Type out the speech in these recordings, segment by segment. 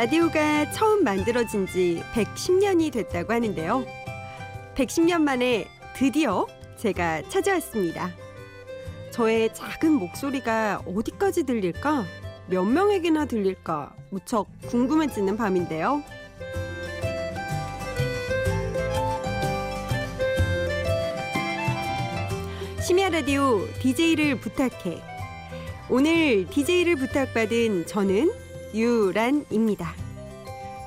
라디오가 처음 만들어진 지 110년이 됐다고 하는데요. 110년 만에 드디어 제가 찾아왔습니다. 저의 작은 목소리가 어디까지 들릴까? 몇 명에게나 들릴까? 무척 궁금해지는 밤인데요. 심야 라디오 DJ를 부탁해. 오늘 DJ를 부탁받은 저는 유란입니다.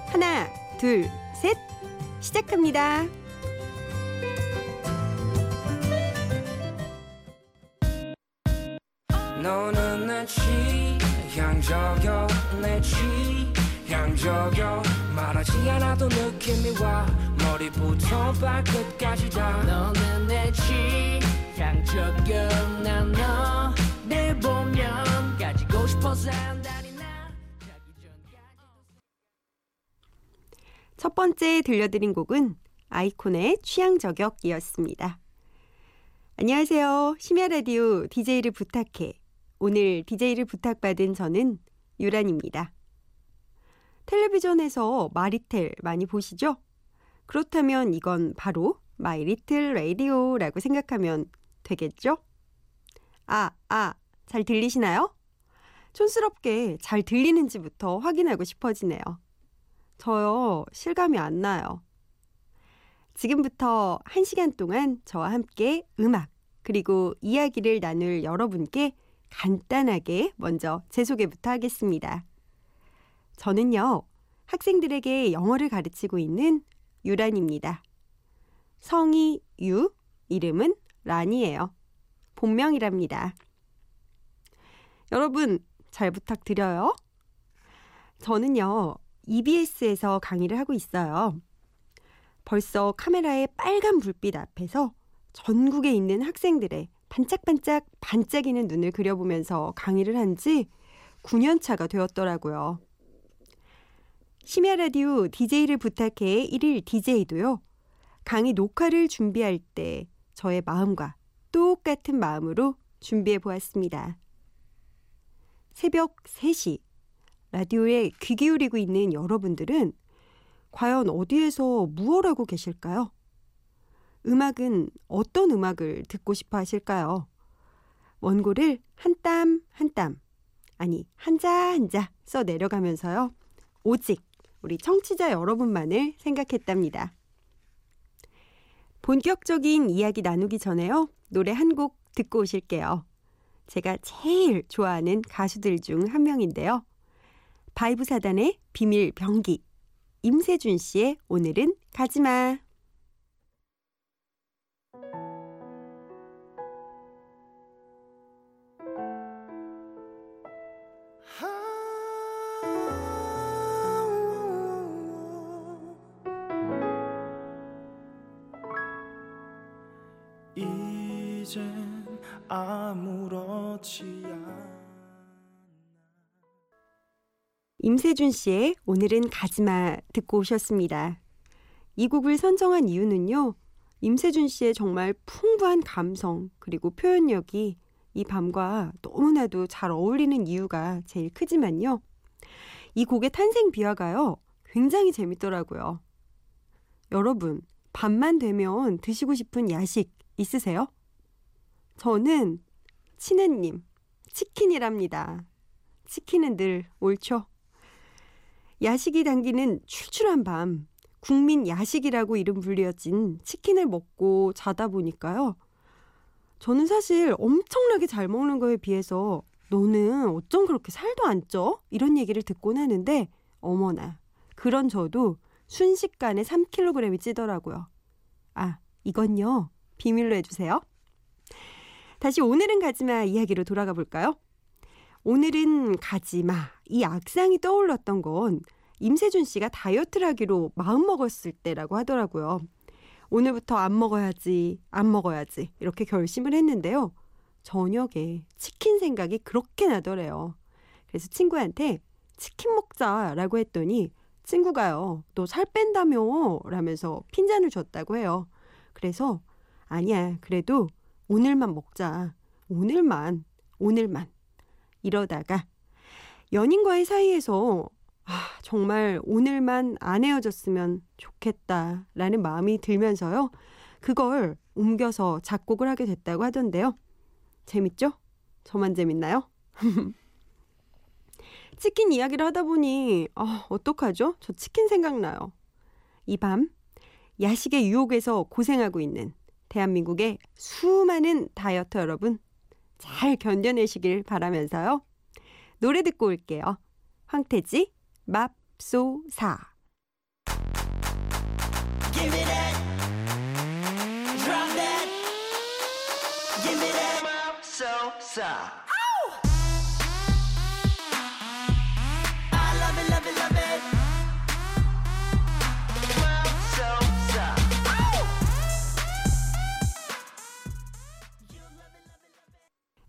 하나, 둘, 셋. 시작합니다. 너는 내 취향저격 내 취향저격 말하지 않아도 느낌이 와 머리부터 발끝까지 다 너는 내 취향저격 난 너를 보면 가지고 싶어서 첫 번째 들려드린 곡은 아이콘의 취향 저격이었습니다. 안녕하세요. 심야 라디오 DJ를 부탁해. 오늘 DJ를 부탁받은 저는 유란입니다. 텔레비전에서 마리텔 많이 보시죠? 그렇다면 이건 바로 My Little 라디오라고 생각하면 되겠죠? 아, 아, 잘 들리시나요? 촌스럽게 잘 들리는지부터 확인하고 싶어지네요. 저요, 실감이 안 나요. 지금부터 1시간 동안 저와 함께 음악, 그리고 이야기를 나눌 여러분께 간단하게 먼저 제 소개부터 하겠습니다. 저는요, 학생들에게 영어를 가르치고 있는 유란입니다. 성이 유, 이름은 란이에요. 본명이랍니다. 여러분, 잘 부탁드려요. 저는요, EBS에서 강의를 하고 있어요. 벌써 카메라의 빨간 불빛 앞에서 전국에 있는 학생들의 반짝반짝 반짝이는 눈을 그려보면서 강의를 한 지 9년 차가 되었더라고요. 심야 라디오 DJ를 부탁해 1일 DJ도요. 강의 녹화를 준비할 때 저의 마음과 똑같은 마음으로 준비해 보았습니다. 새벽 3시 라디오에 귀 기울이고 있는 여러분들은 과연 어디에서 무엇 하고 계실까요? 음악은 어떤 음악을 듣고 싶어 하실까요? 원고를 한 땀 한 땀, 아니, 한자 한자 써 내려가면서요. 오직 우리 청취자 여러분만을 생각했답니다. 본격적인 이야기 나누기 전에요. 노래 한 곡 듣고 오실게요. 제가 제일 좋아하는 가수들 중 한 명인데요. 바이브 사단의 비밀 병기. 임세준 씨의 오늘은 가지마. 이젠 아무렇지 않아 임세준 씨의 오늘은 가지마 듣고 오셨습니다. 이 곡을 선정한 이유는요. 임세준 씨의 정말 풍부한 감성 그리고 표현력이 이 밤과 너무나도 잘 어울리는 이유가 제일 크지만요. 이 곡의 탄생 비화가요. 굉장히 재밌더라고요. 여러분, 밤만 되면 드시고 싶은 야식 있으세요? 저는 친해님, 치킨이랍니다. 치킨은 늘 옳죠. 야식이 당기는 출출한 밤, 국민 야식이라고 이름 불리어진 치킨을 먹고 자다 보니까요. 저는 사실 엄청나게 잘 먹는 거에 비해서 너는 어쩜 그렇게 살도 안 쪄? 이런 얘기를 듣곤 하는데 어머나 그런 저도 순식간에 3kg이 찌더라고요. 아 이건요 비밀로 해주세요. 다시 오늘은 가지마 이야기로 돌아가 볼까요? 오늘은 가지마 이 악상이 떠올랐던 건 임세준 씨가 다이어트를 하기로 마음먹었을 때라고 하더라고요. 오늘부터 안 먹어야지, 안 먹어야지 이렇게 결심을 했는데요. 저녁에 치킨 생각이 그렇게 나더래요. 그래서 친구한테 치킨 먹자라고 했더니 친구가요. 너 살 뺀다며 라면서 핀잔을 줬다고 해요. 그래서 아니야. 그래도 오늘만 먹자. 오늘만. 오늘만. 이러다가 연인과의 사이에서 아, 정말 오늘만 안 헤어졌으면 좋겠다라는 마음이 들면서요. 그걸 옮겨서 작곡을 하게 됐다고 하던데요. 재밌죠? 저만 재밌나요? 치킨 이야기를 하다 보니 아, 어떡하죠? 저 치킨 생각나요. 이 밤 야식의 유혹에서 고생하고 있는 대한민국의 수많은 다이어터 여러분 잘 견뎌내시길 바라면서요. 노래 듣고 올게요. 황태지 맙소사. 맙소사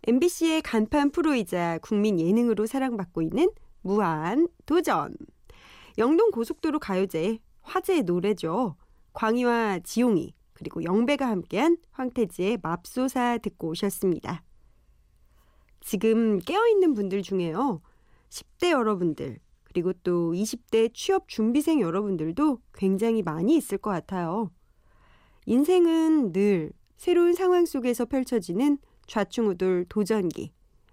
MBC의 간판 프로이자 국민 예능으로 사랑받고 있는 무한 도전. 영동 고속도로 가요제 화제의 노래죠. 광희와 지용이 그리고 영배가 함께한 황태지의 맙소사 듣고 오셨습니다. 지금 깨어있는 분들 중에요. 10대 여러분들 그리고 또 20대 취업 준비생 여러분들도 굉장히 많이 있을 것 같아요. 인생은 늘 새로운 상황 속에서 펼쳐지는 좌충우돌 도전기.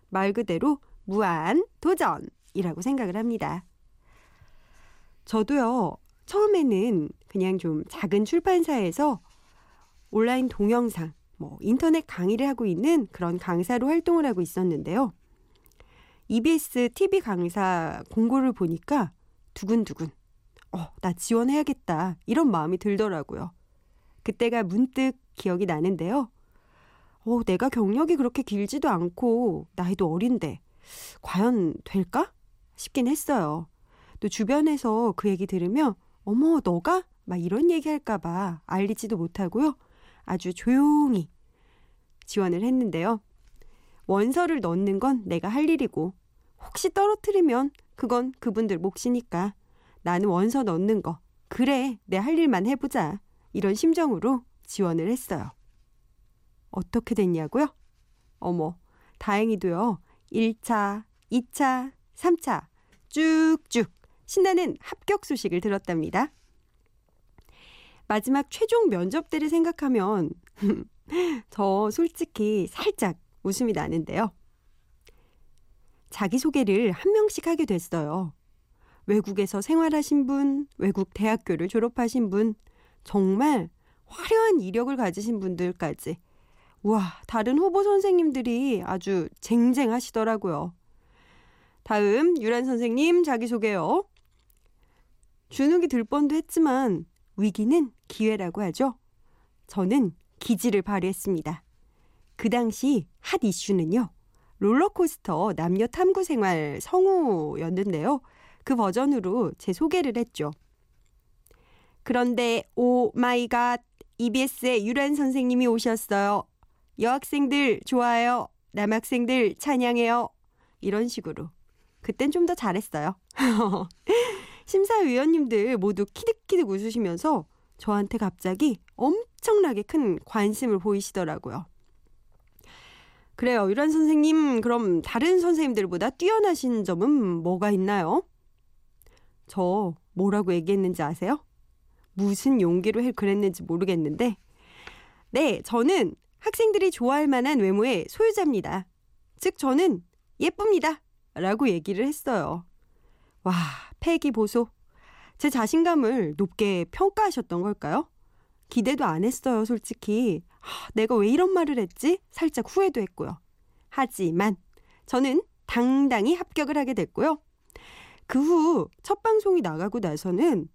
말 그대로 무한 도전이라고 생각을 합니다. 저도요, 처음에는 그냥 좀 작은 출판사에서 온라인 동영상, 뭐 인터넷 강의를 하고 있는 그런 강사로 활동을 하고 있었는데요. EBS TV 강사 공고를 보니까 두근두근, 어, 나 지원해야겠다. 이런 마음이 들더라고요. 그때가 문득 기억이 나는데요. 어, 내가 경력이 그렇게 길지도 않고 나이도 어린데 과연 될까? 싶긴 했어요. 또 주변에서 그 얘기 들으면 어머 너가 막 이런 얘기 할까 봐 알리지도 못하고요. 아주 조용히 지원을 했는데요. 원서를 넣는 건 내가 할 일이고 혹시 떨어뜨리면 그건 그분들 몫이니까 나는 원서 넣는 거 그래 내 할 일만 해보자 이런 심정으로 지원을 했어요. 어떻게 됐냐고요? 어머, 다행히도요. 1차, 2차, 3차 쭉쭉 신나는 합격 소식을 들었답니다. 마지막 최종 면접 때를 생각하면 저 솔직히 살짝 웃음이 나는데요. 자기소개를 한 명씩 하게 됐어요. 외국에서 생활하신 분, 외국 대학교를 졸업하신 분, 정말 화려한 이력을 가지신 분들까지 와, 다른 후보 선생님들이 아주 쟁쟁하시더라고요. 다음 유란 선생님 자기소개요. 주눅이 들 뻔도 했지만 위기는 기회라고 하죠. 저는 기지를 발휘했습니다. 그 당시 핫 이슈는요. 롤러코스터 남녀 탐구 생활 성우였는데요. 그 버전으로 제 소개를 했죠. 그런데 oh my god EBS의 유란 선생님이 오셨어요. 여학생들 좋아요. 남학생들 찬양해요. 이런 식으로. 그땐 좀 더 잘했어요. 심사위원님들 모두 키득키득 웃으시면서 저한테 갑자기 엄청나게 큰 관심을 보이시더라고요. 그래요. 유란 선생님, 그럼 다른 선생님들보다 뛰어나신 점은 뭐가 있나요? 저 뭐라고 얘기했는지 아세요? 무슨 용기로 해 그랬는지 모르겠는데. 네, 저는 학생들이 좋아할 만한 외모의 소유자입니다. 즉, 저는 예쁩니다. 라고 얘기를 했어요. 와, 패기 보소. 제 자신감을 높게 평가하셨던 걸까요? 기대도 안 했어요, 솔직히. 하, 내가 왜 이런 말을 했지? 살짝 후회도 했고요. 하지만 저는 당당히 합격을 하게 됐고요. 그 후 첫 방송이 나가고 나서는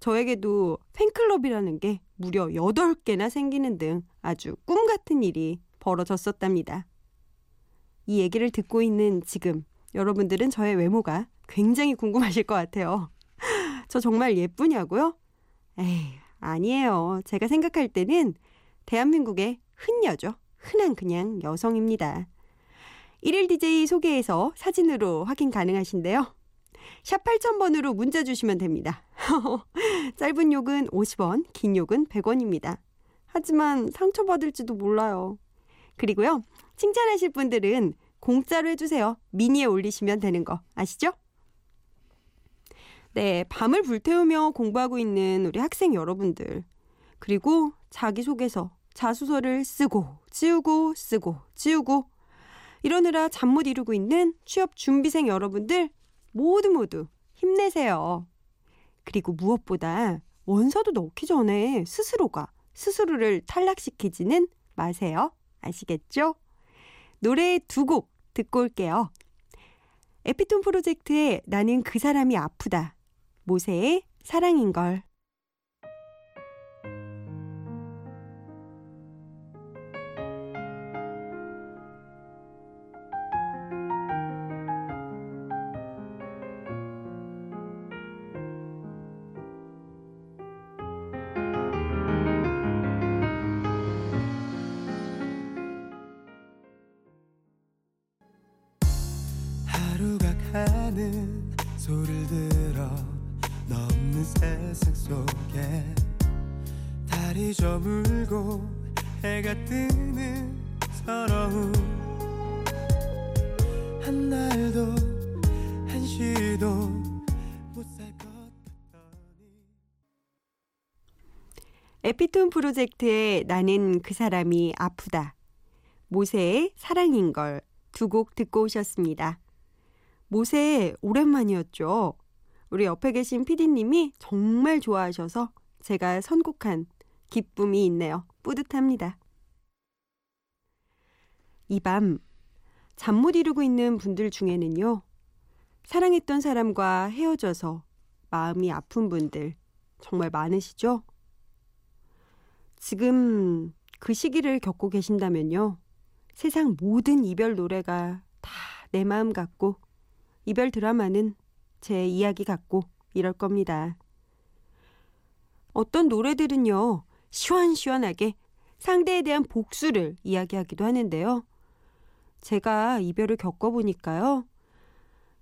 저에게도 팬클럽이라는 게 무려 8개나 생기는 등 아주 꿈 같은 일이 벌어졌었답니다. 이 얘기를 듣고 있는 지금 여러분들은 저의 외모가 굉장히 궁금하실 것 같아요. 저 정말 예쁘냐고요? 에이, 아니에요. 제가 생각할 때는 대한민국의 흔여죠. 흔한 그냥 여성입니다. 1일 DJ 소개해서 사진으로 확인 가능하신데요. 샵 8000번으로 문자 주시면 됩니다. 짧은 욕은 50원, 긴 욕은 100원입니다. 하지만 상처받을지도 몰라요. 그리고요, 칭찬하실 분들은 공짜로 해주세요. 미니에 올리시면 되는 거 아시죠? 네, 밤을 불태우며 공부하고 있는 우리 학생 여러분들. 그리고 자기소개서, 자소서를 쓰고, 지우고, 쓰고, 지우고. 이러느라 잠 못 이루고 있는 취업 준비생 여러분들 모두 모두 힘내세요. 그리고 무엇보다 원서도 넣기 전에 스스로가 스스로를 탈락시키지는 마세요. 아시겠죠? 노래 두 곡 듣고 올게요. 에피톤 프로젝트의 나는 그 사람이 아프다. 모세의 사랑인걸. 소리를 들어 넘는 세상 속에 달이 저물고 해가 뜨는 서러움 한 날도 한 시도 에피톤 프로젝트의 나는 그 사람이 아프다. 모세의 사랑인 걸 두 곡 듣고 오셨습니다. 모세 오랜만이었죠. 우리 옆에 계신 PD님이 정말 좋아하셔서 제가 선곡한 기쁨이 있네요. 뿌듯합니다. 이 밤 잠 못 이루고 있는 분들 중에는요. 사랑했던 사람과 헤어져서 마음이 아픈 분들 정말 많으시죠? 지금 그 시기를 겪고 계신다면요. 세상 모든 이별 노래가 다 내 마음 같고 이별 드라마는 제 이야기 같고 이럴 겁니다. 어떤 노래들은요. 시원시원하게 상대에 대한 복수를 이야기하기도 하는데요. 제가 이별을 겪어보니까요.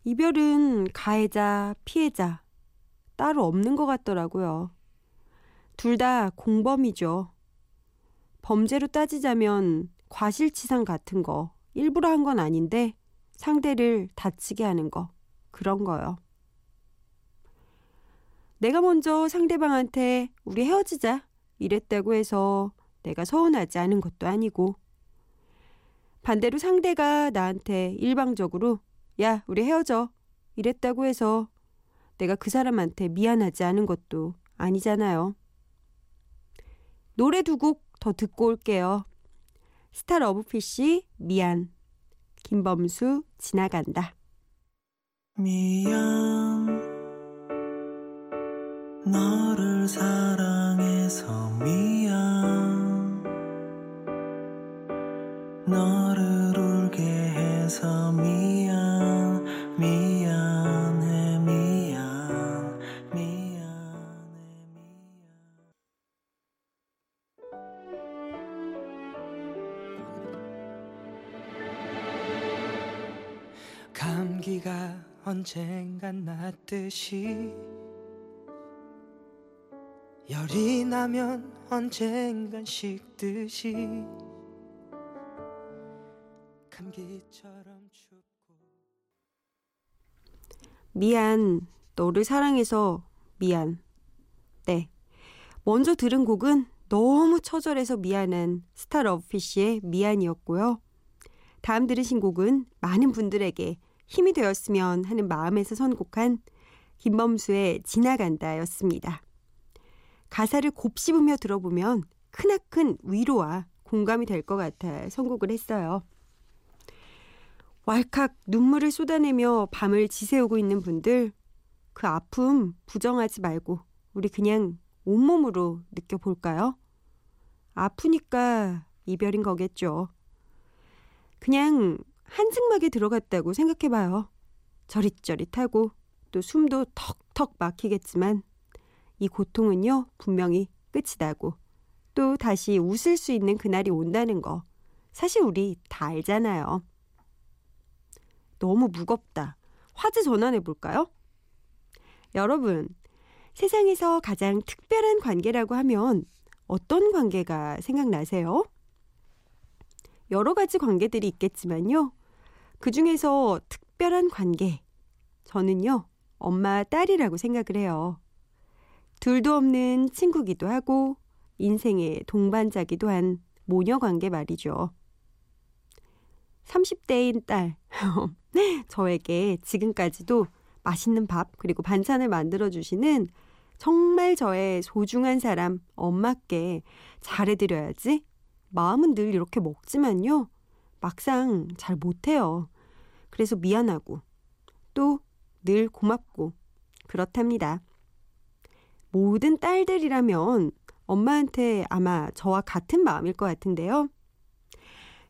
이별은 가해자, 피해자 따로 없는 것 같더라고요. 둘 다 공범이죠. 범죄로 따지자면 과실치상 같은 거 일부러 한 건 아닌데 상대를 다치게 하는 거 그런 거요. 내가 먼저 상대방한테 우리 헤어지자 이랬다고 해서 내가 서운하지 않은 것도 아니고 반대로 상대가 나한테 일방적으로 야 우리 헤어져 이랬다고 해서 내가 그 사람한테 미안하지 않은 것도 아니잖아요. 노래 두 곡 더 듣고 올게요. 스타러브피쉬 미안 김범수 지나간다. 미안. 너를 사랑해서 미안. 너를 울게 해서 미안 언젠간 낫듯이 열이 나면 언젠간 식듯이 감기처럼 춥고 미안 너를 사랑해서 미안. 네. 먼저 들은 곡은 너무 처절해서 미안한 스타 러브피쉬의 미안이었고요. 다음 들으신 곡은 많은 분들에게 힘이 되었으면 하는 마음에서 선곡한 김범수의 지나간다였습니다. 가사를 곱씹으며 들어보면 크나큰 위로와 공감이 될 것 같아 선곡을 했어요. 왈칵 눈물을 쏟아내며 밤을 지새우고 있는 분들, 그 아픔 부정하지 말고 우리 그냥 온몸으로 느껴볼까요? 아프니까 이별인 거겠죠. 그냥 한증막에 들어갔다고 생각해봐요. 저릿저릿하고 또 숨도 턱턱 막히겠지만 이 고통은요 분명히 끝이 나고 또 다시 웃을 수 있는 그날이 온다는 거 사실 우리 다 알잖아요. 너무 무겁다. 화제 전환해 볼까요? 여러분, 세상에서 가장 특별한 관계라고 하면 어떤 관계가 생각나세요? 여러 가지 관계들이 있겠지만요. 그 중에서 특별한 관계. 저는요, 엄마 딸이라고 생각을 해요. 둘도 없는 친구기도 하고 인생의 동반자기도 한 모녀 관계 말이죠. 30대인 딸. 저에게 지금까지도 맛있는 밥 그리고 반찬을 만들어 주시는 정말 저의 소중한 사람 엄마께 잘해드려야지. 마음은 늘 이렇게 먹지만요. 막상 잘 못해요. 그래서 미안하고 또 늘 고맙고 그렇답니다. 모든 딸들이라면 엄마한테 아마 저와 같은 마음일 것 같은데요.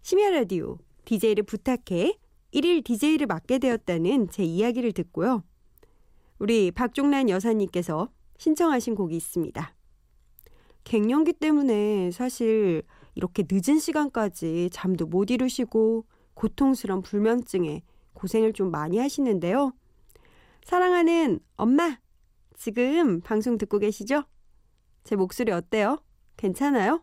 심야 라디오 DJ를 부탁해 1일 DJ를 맡게 되었다는 제 이야기를 듣고요. 우리 박종란 여사님께서 신청하신 곡이 있습니다. 갱년기 때문에 사실 이렇게 늦은 시간까지 잠도 못 이루시고 고통스러운 불면증에 고생을 좀 많이 하시는데요. 사랑하는 엄마, 지금 방송 듣고 계시죠? 제 목소리 어때요? 괜찮아요?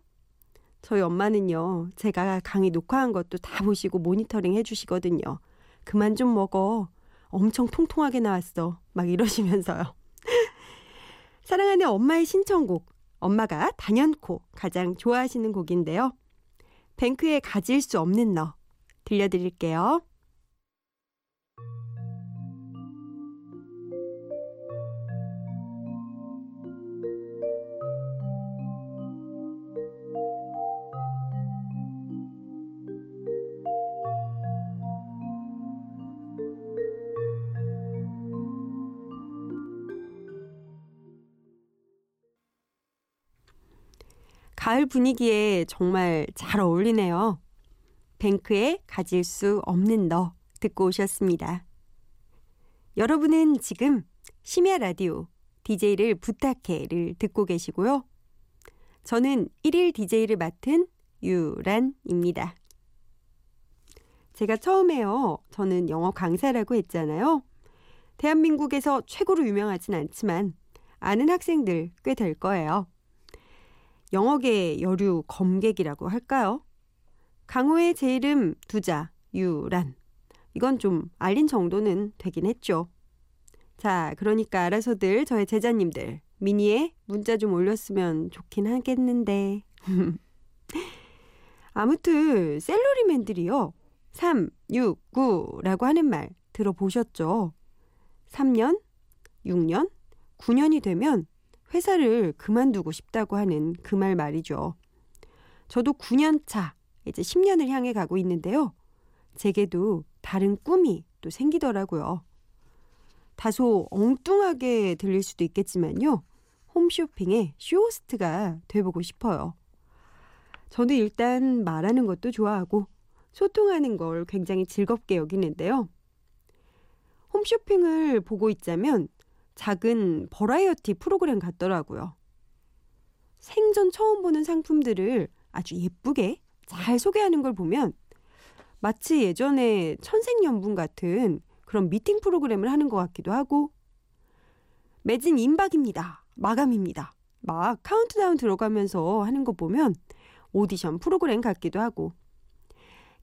저희 엄마는요, 제가 강의 녹화한 것도 다 보시고 모니터링 해주시거든요. 그만 좀 먹어. 엄청 통통하게 나왔어. 막 이러시면서요. 사랑하는 엄마의 신청곡. 엄마가 단연코 가장 좋아하시는 곡인데요. 뱅크에 가질 수 없는 너. 들려드릴게요. 가을 분위기에 정말 잘 어울리네요. 뱅크에 가질 수 없는 너 듣고 오셨습니다. 여러분은 지금 심야 라디오 DJ를 부탁해를 듣고 계시고요. 저는 1일 DJ를 맡은 유란입니다. 제가 처음에요. 저는 영어 강사라고 했잖아요. 대한민국에서 최고로 유명하진 않지만 아는 학생들 꽤 될 거예요. 영어계 여류 검객이라고 할까요? 강호의 제 이름 두자 유란. 이건 좀 알린 정도는 되긴 했죠. 자, 그러니까 알아서들 저의 제자님들 미니에 문자 좀 올렸으면 좋긴 하겠는데. 아무튼 셀러리맨들이요. 3, 6, 9라고 하는 말 들어보셨죠? 3년, 6년, 9년이 되면 회사를 그만두고 싶다고 하는 그 말 말이죠. 저도 9년 차, 이제 10년을 향해 가고 있는데요. 제게도 다른 꿈이 또 생기더라고요. 다소 엉뚱하게 들릴 수도 있겠지만요. 홈쇼핑의 쇼호스트가 돼보고 싶어요. 저는 일단 말하는 것도 좋아하고 소통하는 걸 굉장히 즐겁게 여기는데요. 홈쇼핑을 보고 있자면 작은 버라이어티 프로그램 같더라고요. 생전 처음 보는 상품들을 아주 예쁘게 잘 소개하는 걸 보면 마치 예전에 천생연분 같은 그런 미팅 프로그램을 하는 것 같기도 하고 매진 임박입니다. 마감입니다. 막 카운트다운 들어가면서 하는 거 보면 오디션 프로그램 같기도 하고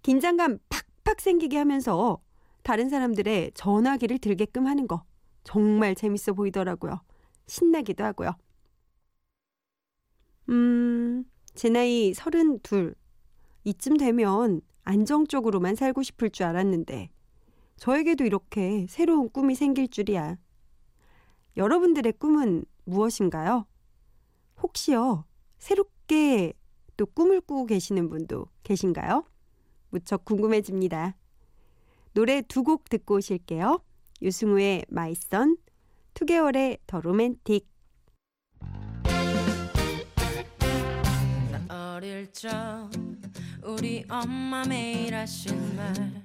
긴장감 팍팍 생기게 하면서 다른 사람들의 전화기를 들게끔 하는 거 정말 재밌어 보이더라고요. 신나기도 하고요. 음, 제 나이 32. 이쯤 되면 안정적으로만 살고 싶을 줄 알았는데, 저에게도 이렇게 새로운 꿈이 생길 줄이야. 여러분들의 꿈은 무엇인가요? 혹시요, 새롭게 또 꿈을 꾸고 계시는 분도 계신가요? 무척 궁금해집니다. 노래 두 곡 듣고 오실게요. 유승우의 마이선, 투개월의 더 로맨틱. 나 어릴 적 우리 엄마 매일 하신 말이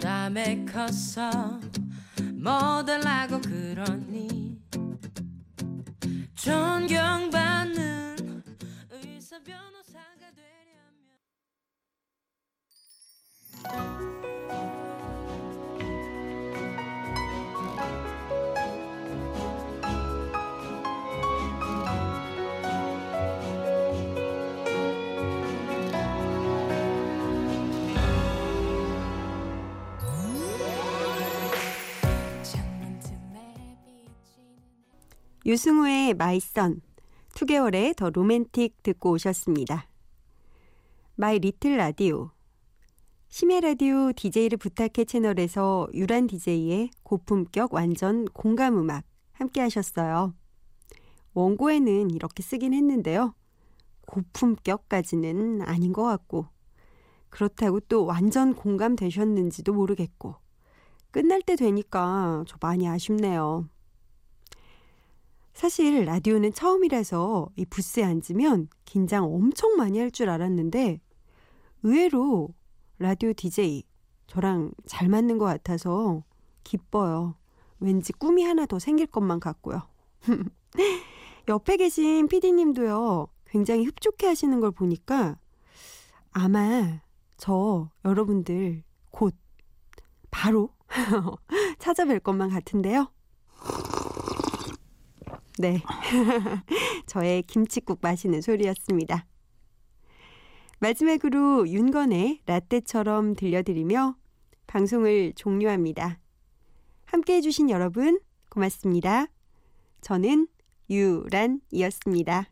다음에 커서 뭐 달라고 그러니 존경받는 의사 변호 유승우의 My Son, 투개월의 The Romantic 듣고 오셨습니다. My Little 라디오. 심야 라디오 DJ를 부탁해 채널에서 유란 DJ의 고품격 완전 공감 음악 함께 하셨어요. 원고에는 이렇게 쓰긴 했는데요. 고품격까지는 아닌 것 같고, 그렇다고 또 완전 공감되셨는지도 모르겠고, 끝날 때 되니까 저 많이 아쉽네요. 사실 라디오는 처음이라서 이 부스에 앉으면 긴장 엄청 많이 할 줄 알았는데, 의외로 라디오 DJ 저랑 잘 맞는 것 같아서 기뻐요. 왠지 꿈이 하나 더 생길 것만 같고요. 옆에 계신 PD님도요, 굉장히 흡족해 하시는 걸 보니까 아마 저 여러분들 곧 바로 찾아뵐 것만 같은데요. 네. 저의 김치국 마시는 소리였습니다. 마지막으로 윤건의 라떼처럼 들려드리며 방송을 종료합니다. 함께 해주신 여러분 고맙습니다. 저는 유란이었습니다.